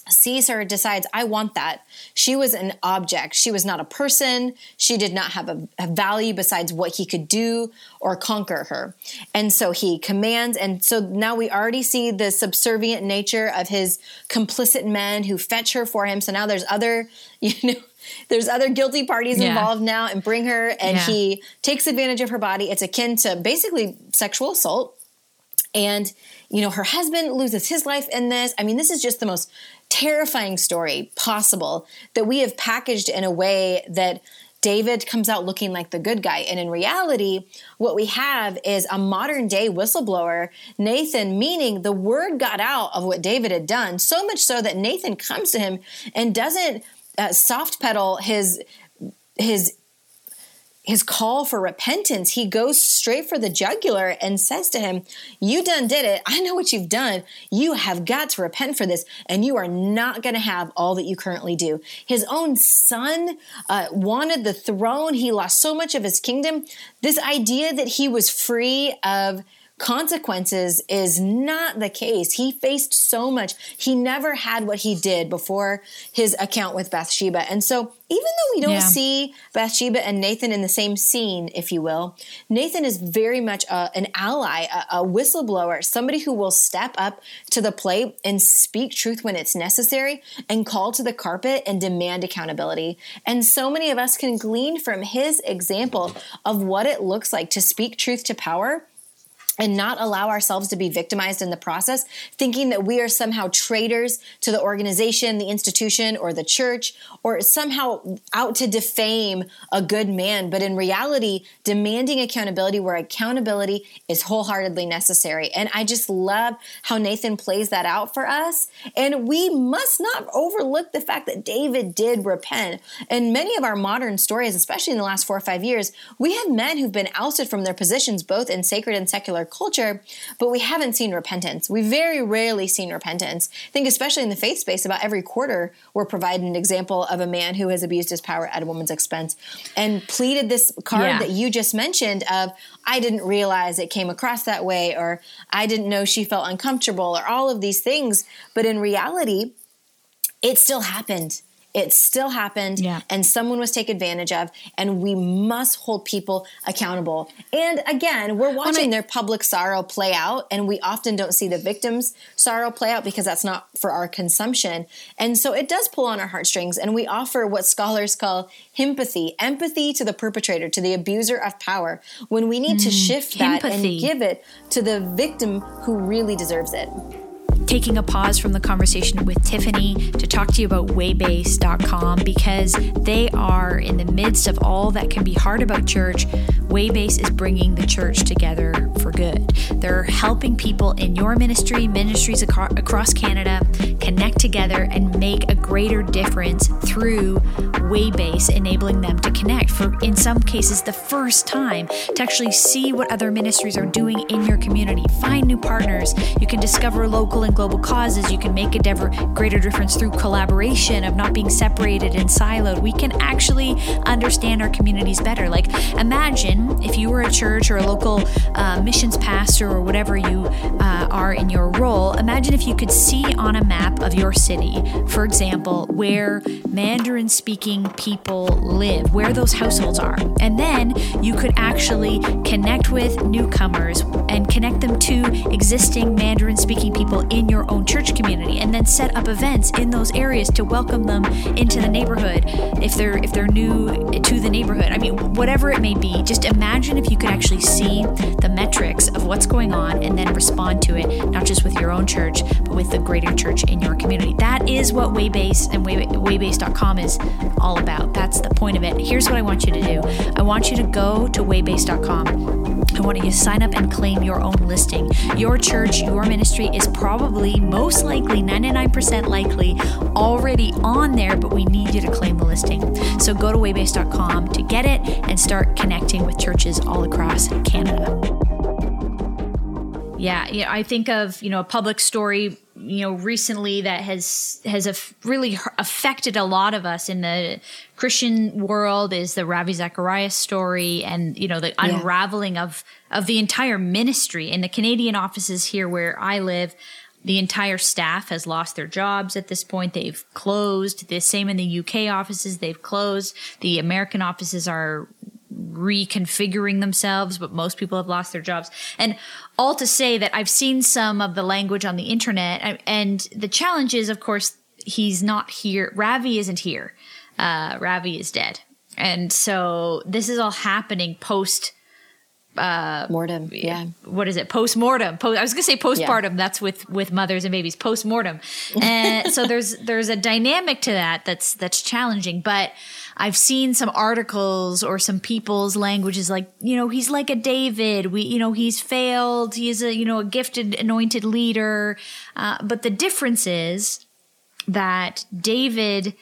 sees her, decides, I want that. She was an object. She was not a person. She did not have a, a, value besides what he could do or conquer her. And so he commands. And so now we already see the subservient nature of his complicit men who fetch her for him. So now there's other, you know, there's other guilty parties yeah. involved now and bring her and yeah. he takes advantage of her body. It's akin to basically sexual assault. And, you know, her husband loses his life in this. I mean, this is just the most terrifying story possible that we have packaged in a way that David comes out looking like the good guy. And in reality, what we have is a modern day whistleblower, Nathan, meaning the word got out of what David had done, so much so that Nathan comes to him and doesn't uh, soft pedal his his his call for repentance, he goes straight for the jugular and says to him, You done did it. I know what you've done. You have got to repent for this, and you are not going to have all that you currently do. His own son uh, wanted the throne. He lost so much of his kingdom. This idea that he was free of consequences is not the case. He faced so much. He never had what he did before his account with Bathsheba. And so, even though we don't yeah. see Bathsheba and Nathan in the same scene, if you will, Nathan is very much a, an ally, a, a whistleblower, somebody who will step up to the plate and speak truth when it's necessary and call to the carpet and demand accountability. And so many of us can glean from his example of what it looks like to speak truth to power and not allow ourselves to be victimized in the process, thinking that we are somehow traitors to the organization, the institution, or the church, or somehow out to defame a good man. But in reality, demanding accountability where accountability is wholeheartedly necessary. And I just love how Nathan plays that out for us. And we must not overlook the fact that David did repent. And many of our modern stories, especially in the last four or five years, we have men who've been ousted from their positions, both in sacred and secular culture, but we haven't seen repentance. We very rarely seen repentance. I think, especially in the faith space, about every quarter, we're providing an example of a man who has abused his power at a woman's expense and pleaded this card yeah. that you just mentioned of, I didn't realize it came across that way, or I didn't know she felt uncomfortable, or all of these things. But in reality, it still happened. It still happened yeah. and someone was taken advantage of, and we must hold people accountable. And again, we're watching I, their public sorrow play out, and we often don't see the victim's sorrow play out because that's not for our consumption. And so it does pull on our heartstrings, and we offer what scholars call empathy, empathy to the perpetrator, to the abuser of power, when we need mm, to shift that empathy. and give it to the victim who really deserves it taking a pause from the conversation with Tiffany to talk to you about waybase.com because they are in the midst of all that can be hard about church. Waybase is bringing the church together for good. They're helping people in your ministry, ministries across Canada, connect together and make a greater difference through Waybase, enabling them to connect for, in some cases, the first time to actually see what other ministries are doing in your community, find new partners. You can discover local and global causes. You can make a greater difference through collaboration, of not being separated and siloed. We can actually understand our communities better. Like, imagine if you were a church or a local uh, missions pastor or whatever you uh, are in your role, imagine if you could see on a map of your city, for example, where Mandarin speaking people live, where those households are. And then you could actually connect with newcomers and connect them to existing Mandarin speaking people in your own church community and then set up events in those areas to welcome them into the neighborhood if they're if they're new to the neighborhood. I mean, whatever it may be, just imagine if you could actually see the metrics of what's going on and then respond to it, not just with your own church, but with the greater church in your community. That is what Waybase and Waybase.com is all about. That's the point of it. Here's what I want you to do I want you to go to Waybase.com. I want you to sign up and claim your own listing. Your church, your ministry is probably most likely, 99% likely, already on there, but we need you to claim the listing. So go to waybase.com to get it and start connecting with churches all across Canada. Yeah, yeah, I think of, you know, a public story you know recently that has has really affected a lot of us in the Christian world is the Ravi Zacharias story and you know the yeah. unraveling of of the entire ministry in the Canadian offices here where I live the entire staff has lost their jobs at this point. They've closed. The same in the UK offices. They've closed. The American offices are reconfiguring themselves, but most people have lost their jobs. And all to say that I've seen some of the language on the internet, and the challenge is, of course, he's not here. Ravi isn't here. Uh, Ravi is dead. And so this is all happening post uh mortem yeah. what is it? Post-mortem. I was gonna say postpartum. Yeah. that's with with mothers and babies. Post-mortem. And so there's there's a dynamic to that that's that's challenging. But i've seen some articles or some people's languages like you know he's like a david. We you know he's failed. He's a you know a gifted anointed leader. Uh, but the difference is that david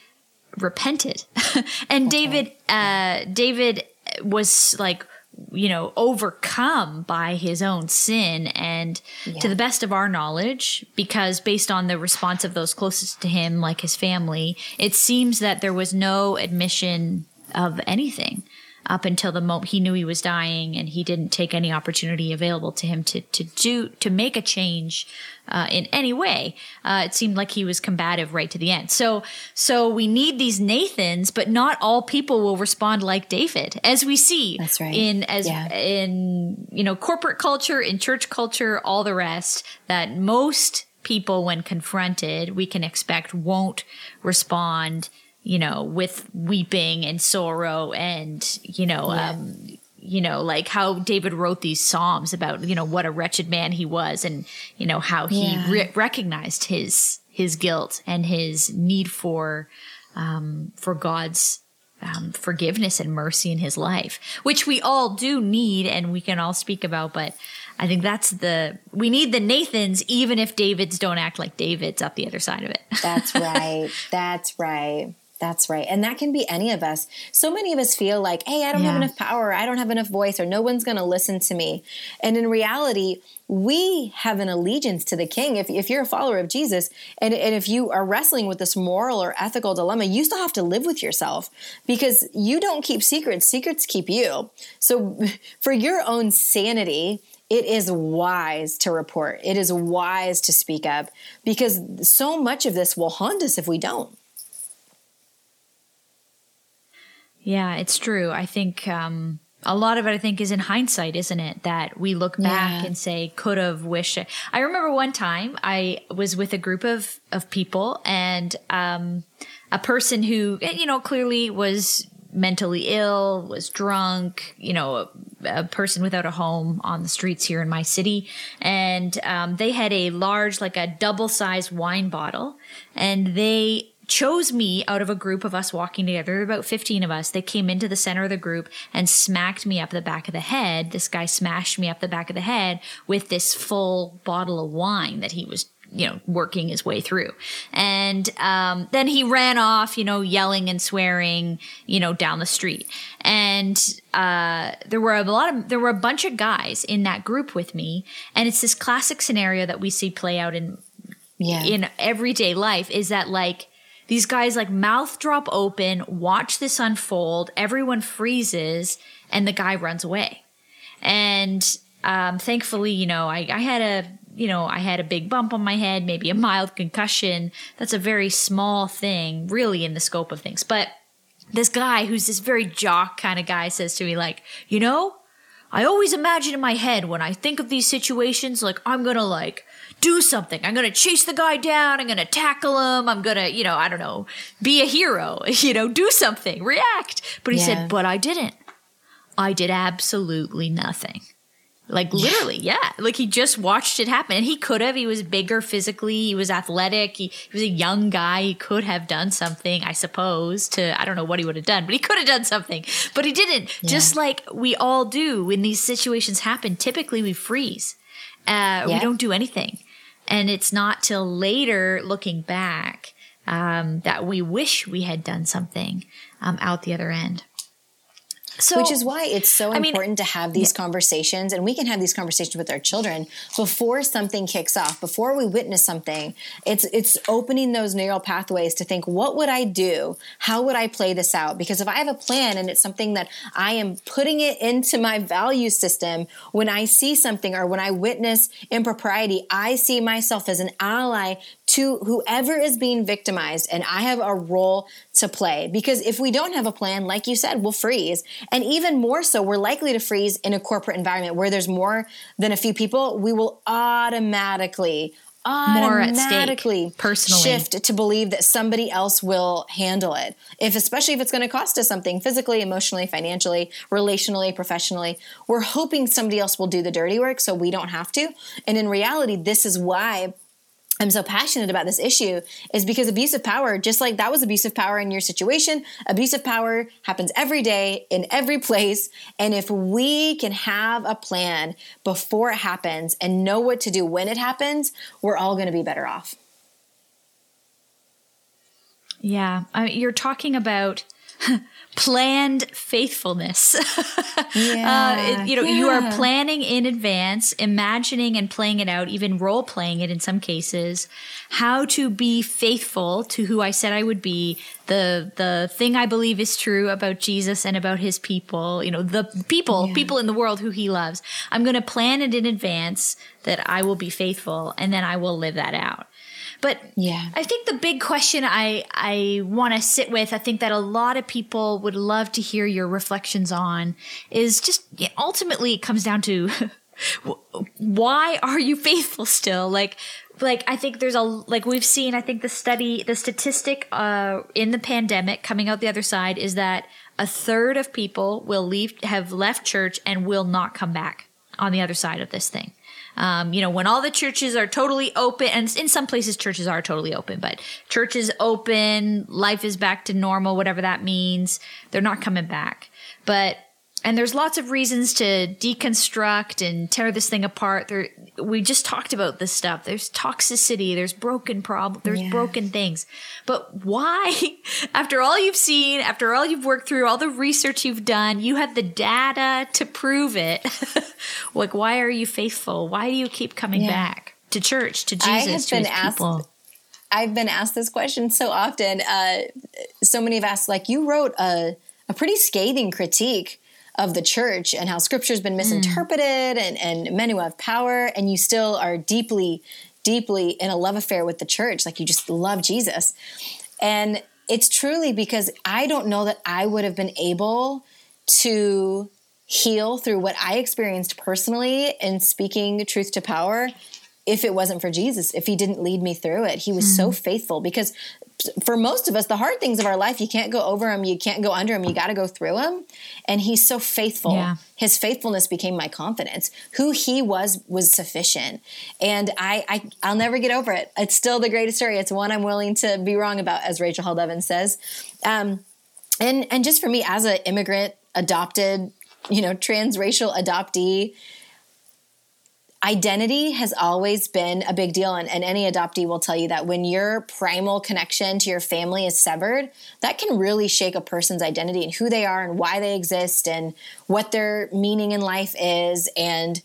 repented. And okay. david uh david was like you know, overcome by his own sin. And yeah. to the best of our knowledge, because based on the response of those closest to him, like his family, it seems that there was no admission of anything up until the moment he knew he was dying and he didn't take any opportunity available to him to, to do, to make a change, uh, in any way. Uh, it seemed like he was combative right to the end. So, so we need these Nathans, but not all people will respond like David, as we see. That's right. In, as, yeah. in, you know, corporate culture, in church culture, all the rest, that most people, when confronted, we can expect won't respond you know, with weeping and sorrow and, you know, yeah. um, you know, like how David wrote these psalms about, you know, what a wretched man he was and, you know, how he yeah. re- recognized his, his guilt and his need for, um, for God's, um, forgiveness and mercy in his life, which we all do need and we can all speak about. But I think that's the, we need the Nathans, even if Davids don't act like Davids up the other side of it. That's right. That's right. That's right. And that can be any of us. So many of us feel like, hey, I don't yeah. have enough power, I don't have enough voice, or no one's going to listen to me. And in reality, we have an allegiance to the king. If, if you're a follower of Jesus, and, and if you are wrestling with this moral or ethical dilemma, you still have to live with yourself because you don't keep secrets, secrets keep you. So, for your own sanity, it is wise to report. It is wise to speak up because so much of this will haunt us if we don't. Yeah, it's true. I think um, a lot of it, I think, is in hindsight, isn't it? That we look back yeah. and say, could have, wish. I remember one time I was with a group of, of people and um, a person who, you know, clearly was mentally ill, was drunk, you know, a, a, person without a home on the streets here in my city. And um, they had a large, like a double sized wine bottle, and they chose me out of a group of us walking together, about 15 of us. They came into the center of the group and smacked me up the back of the head. This guy smashed me up the back of the head with this full bottle of wine that he was you know, working his way through. And um, then he ran off, you know, yelling and swearing, you know, down the street. And uh, there were a lot of, there were a bunch of guys in that group with me. And it's this classic scenario that we see play out in, yeah. in everyday life is that like, these guys like mouth drop open, watch this unfold, everyone freezes, and the guy runs away. And um, thankfully, you know, I, I had a you know, I had a big bump on my head, maybe a mild concussion. That's a very small thing, really, in the scope of things. But this guy, who's this very jock kind of guy, says to me, like, you know, I always imagine in my head when I think of these situations, like, I'm gonna, like, do something. I'm gonna chase the guy down. I'm gonna tackle him. I'm gonna, you know, I don't know, be a hero, you know, do something, react. But he yeah. said, but I didn't. I did absolutely nothing. Like literally, yeah. yeah. Like he just watched it happen. And he could have. He was bigger physically. He was athletic. He, he was a young guy. He could have done something, I suppose, to, I don't know what he would have done, but he could have done something. But he didn't. Yeah. Just like we all do when these situations happen, typically we freeze. Uh, yeah. We don't do anything. And it's not till later looking back um, that we wish we had done something um, out the other end. So, Which is why it's so I important mean, to have these yeah. conversations, and we can have these conversations with our children before something kicks off, before we witness something. It's it's opening those neural pathways to think, what would I do? How would I play this out? Because if I have a plan and it's something that I am putting it into my value system, when I see something or when I witness impropriety, I see myself as an ally to whoever is being victimized, and I have a role to play. Because if we don't have a plan, like you said, we'll freeze. And even more so, we're likely to freeze in a corporate environment where there's more than a few people. We will automatically automatically personally shift to believe that somebody else will handle it if especially if it's going to cost us something physically emotionally financially relationally professionally we're hoping somebody else will do the dirty work so we don't have to and in reality this is why I'm so passionate about this issue is because abusive power, just like that was abusive power in your situation, abusive power happens every day in every place. And if we can have a plan before it happens and know what to do when it happens, we're all going to be better off. Yeah. I you're talking about planned faithfulness. yeah, uh, it, you know, yeah. you are planning in advance, imagining and playing it out, even role playing it in some cases, how to be faithful to who I said I would be, the the thing I believe is true about Jesus and about his people, you know, the people, yeah. people in the world who he loves. I'm going to plan it in advance that I will be faithful and then I will live that out. But yeah, I think the big question I I want to sit with, I think that a lot of people would love to hear your reflections on, is just ultimately it comes down to why are you faithful still? Like like I think there's a like we've seen I think the study the statistic uh in the pandemic coming out the other side is that a third of people will leave have left church and will not come back on the other side of this thing. Um, you know, when all the churches are totally open, and in some places churches are totally open, but churches open, life is back to normal, whatever that means, they're not coming back. But and there's lots of reasons to deconstruct and tear this thing apart. There, we just talked about this stuff. There's toxicity. There's broken problem. There's yeah. broken things. But why, after all you've seen, after all you've worked through, all the research you've done, you have the data to prove it. like, why are you faithful? Why do you keep coming yeah. back to church, to Jesus, to his asked, people? I've been asked this question so often. Uh, so many have asked, like, you wrote a, a pretty scathing critique of the church and how scripture has been misinterpreted mm. and, and men who have power, and you still are deeply, deeply in a love affair with the church. Like you just love Jesus. And it's truly because I don't know that I would have been able to heal through what I experienced personally in speaking truth to power if it wasn't for Jesus, if he didn't lead me through it. He was mm. so faithful because for most of us, the hard things of our life, you can't go over them, you can't go under them, you got to go through them. And he's so faithful. Yeah. His faithfulness became my confidence. Who he was was sufficient, and I, I I'll never get over it. It's still the greatest story. It's one I'm willing to be wrong about, as Rachel Held Evans says. Um, and and just for me as an immigrant, adopted, you know, transracial adoptee identity has always been a big deal and, and, any adoptee will tell you that when your primal connection to your family is severed that can really shake a person's identity and who they are and why they exist and what their meaning in life is and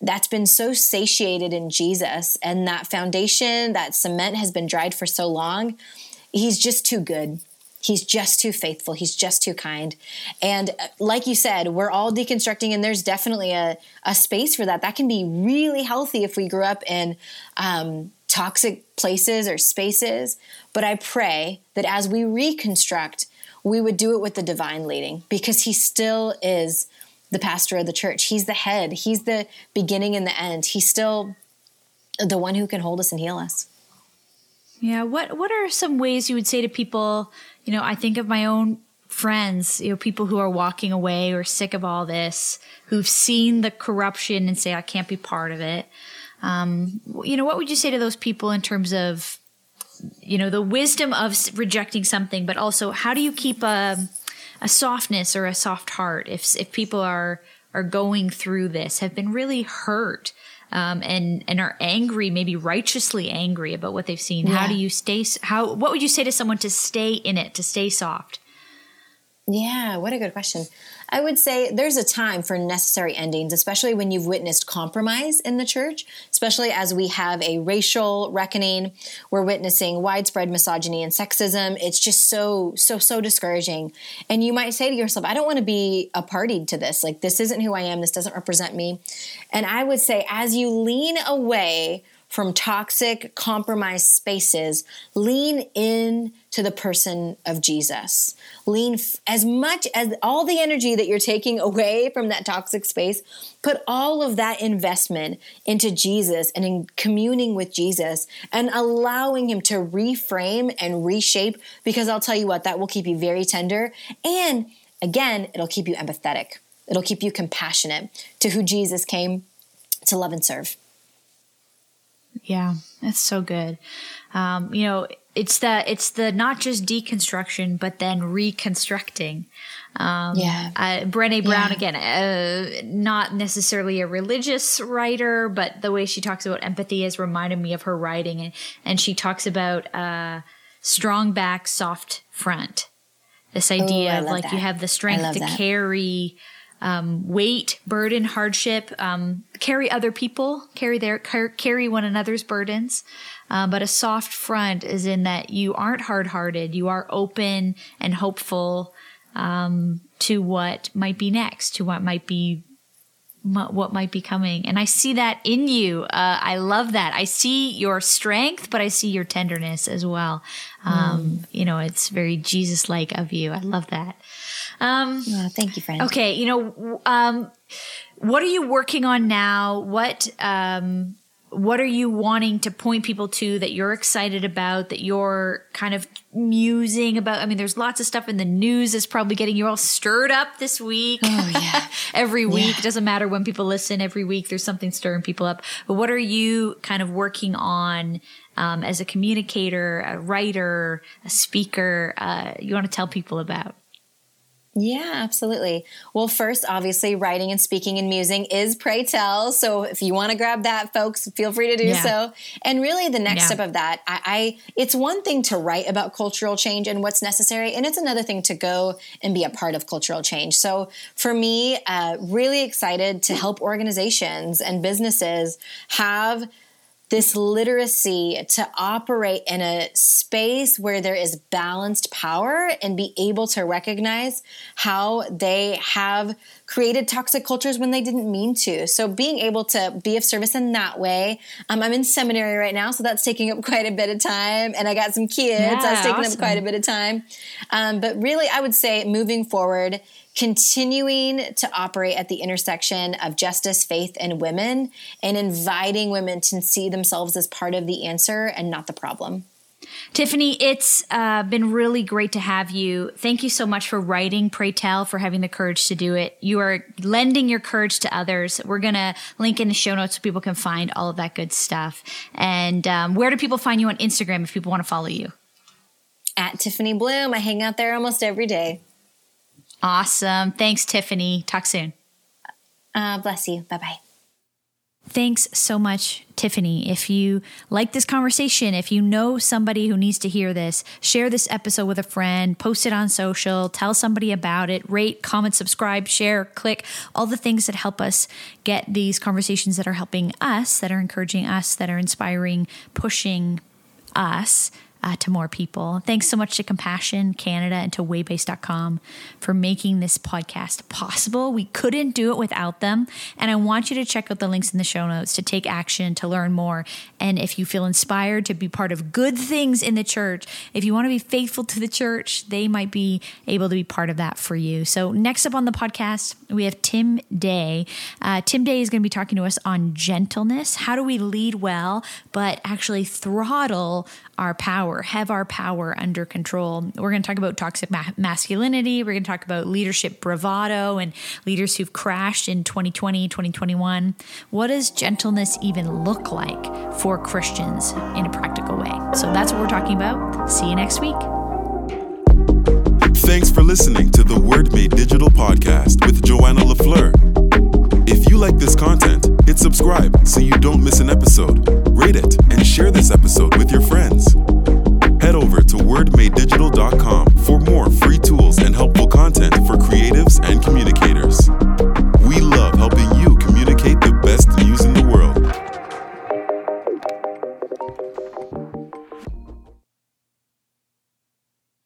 that's been so satiated in jesus and that foundation that cement has been dried for so long he's just too good He's just too faithful. He's just too kind. And uh, like you said, we're all deconstructing, and there's definitely a, a space for that. That can be really healthy if we grew up in um, toxic places or spaces. But I pray that as we reconstruct, we would do it with the divine leading because he still is the pastor of the church. He's the head, he's the beginning and the end. He's still the one who can hold us and heal us. Yeah, what what are some ways you would say to people you know, I think of my own friends, you know, people who are walking away or sick of all this, who've seen the corruption and say, I can't be part of it. Um, you know, what would you say to those people in terms of, you know, the wisdom of rejecting something, but also how do you keep a, a softness or a soft heart if, if people are, are going through this, have been really hurt um, and and are angry, maybe righteously angry about what they've seen. Yeah. How do you stay? How what would you say to someone to stay in it, to stay soft? Yeah, what a good question. I would say there's a time for necessary endings, especially when you've witnessed compromise in the church, especially as we have a racial reckoning. We're witnessing widespread misogyny and sexism. It's just so, so, so discouraging. And you might say to yourself, I don't want to be a party to this. Like, this isn't who I am. This doesn't represent me. And I would say, as you lean away from toxic, compromised spaces, lean in to the person of Jesus. Lean f- as much as all the energy that you're taking away from that toxic space, put all of that investment into Jesus and in communing with Jesus and allowing Him to reframe and reshape. Because I'll tell you what, that will keep you very tender. And again, it'll keep you empathetic, it'll keep you compassionate to who Jesus came to love and serve. Yeah, that's so good. Um, you know, it's the it's the not just deconstruction, but then reconstructing. Um, yeah. Uh, Brene Brown yeah. again, uh, not necessarily a religious writer, but the way she talks about empathy has reminded me of her writing, and, and she talks about uh, strong back, soft front. This idea Ooh, of like that. you have the strength to that. carry um, weight, burden, hardship, um, carry other people, carry their carry one another's burdens. Uh, but a soft front is in that you aren't hard hearted, you are open and hopeful um, to what might be next, to what might be what might be coming. And I see that in you. Uh, I love that. I see your strength, but I see your tenderness as well. Um, mm. You know, it's very Jesus like of you. I love that. Um, oh, thank you, friend. Okay, you know, um, what are you working on now? What um, what are you wanting to point people to that you're excited about? That you're kind of musing about? I mean, there's lots of stuff in the news that's probably getting you all stirred up this week. Oh yeah, every week. Yeah. Doesn't matter when people listen. Every week there's something stirring people up. But what are you kind of working on? Um, as a communicator, a writer, a speaker, uh, you want to tell people about? Yeah, absolutely. Well, first, obviously, writing and speaking and musing is Prey Tell. So if you want to grab that, folks, feel free to do yeah. so. And really, the next yeah. step of that, I, I, it's one thing to write about cultural change and what's necessary, and it's another thing to go and be a part of cultural change. So for me, uh, really excited to help organizations and businesses have this literacy to operate in a space where there is balanced power and be able to recognize how they have created toxic cultures when they didn't mean to. So being able to be of service in that way. Um, I'm in seminary right now, so that's taking up quite a bit of time. And I got some kids, yeah, that's taking awesome. up quite a bit of time. Um, but really, I would say moving forward, continuing to operate at the intersection of justice, faith, and women, and inviting women to see themselves as part of the answer and not the problem. Tiffany, it's uh, been really great to have you. Thank you so much for writing Prey Tell, for having the courage to do it. You are lending your courage to others. We're going to link in the show notes so people can find all of that good stuff. And um, where do people find you on Instagram if people want to follow you? At Tiffany Bluhm. I hang out there almost every day. Awesome. Thanks, Tiffany. Talk soon. Uh, bless you. Bye bye. Thanks so much, Tiffany. If you like this conversation, if you know somebody who needs to hear this, share this episode with a friend, post it on social, tell somebody about it, rate, comment, subscribe, share, click, all the things that help us get these conversations that are helping us, that are encouraging us, that are inspiring, pushing us uh, to more people. Thanks so much to Compassion Canada and to waybase.com for making this podcast possible. We couldn't do it without them. And I want you to check out the links in the show notes to take action, to learn more. And if you feel inspired to be part of good things in the church, if you want to be faithful to the church, they might be able to be part of that for you. So, next up on the podcast, we have Tim Day. Uh, Tim Day is going to be talking to us on gentleness. How do we lead well, but actually throttle our power, have our power under control. We're going to talk about toxic ma- masculinity. We're going to talk about leadership bravado and leaders who've crashed in 2020, 2021. What does gentleness even look like for Christians in a practical way? So that's what we're talking about. See you next week. Thanks for listening to the Word Made Digital podcast with Joanna LaFleur. If you like this content, hit subscribe so you don't miss an episode. Rate it and share this episode with your friends head over to wordmadedigital.com for more free tools and helpful content for creatives and communicators.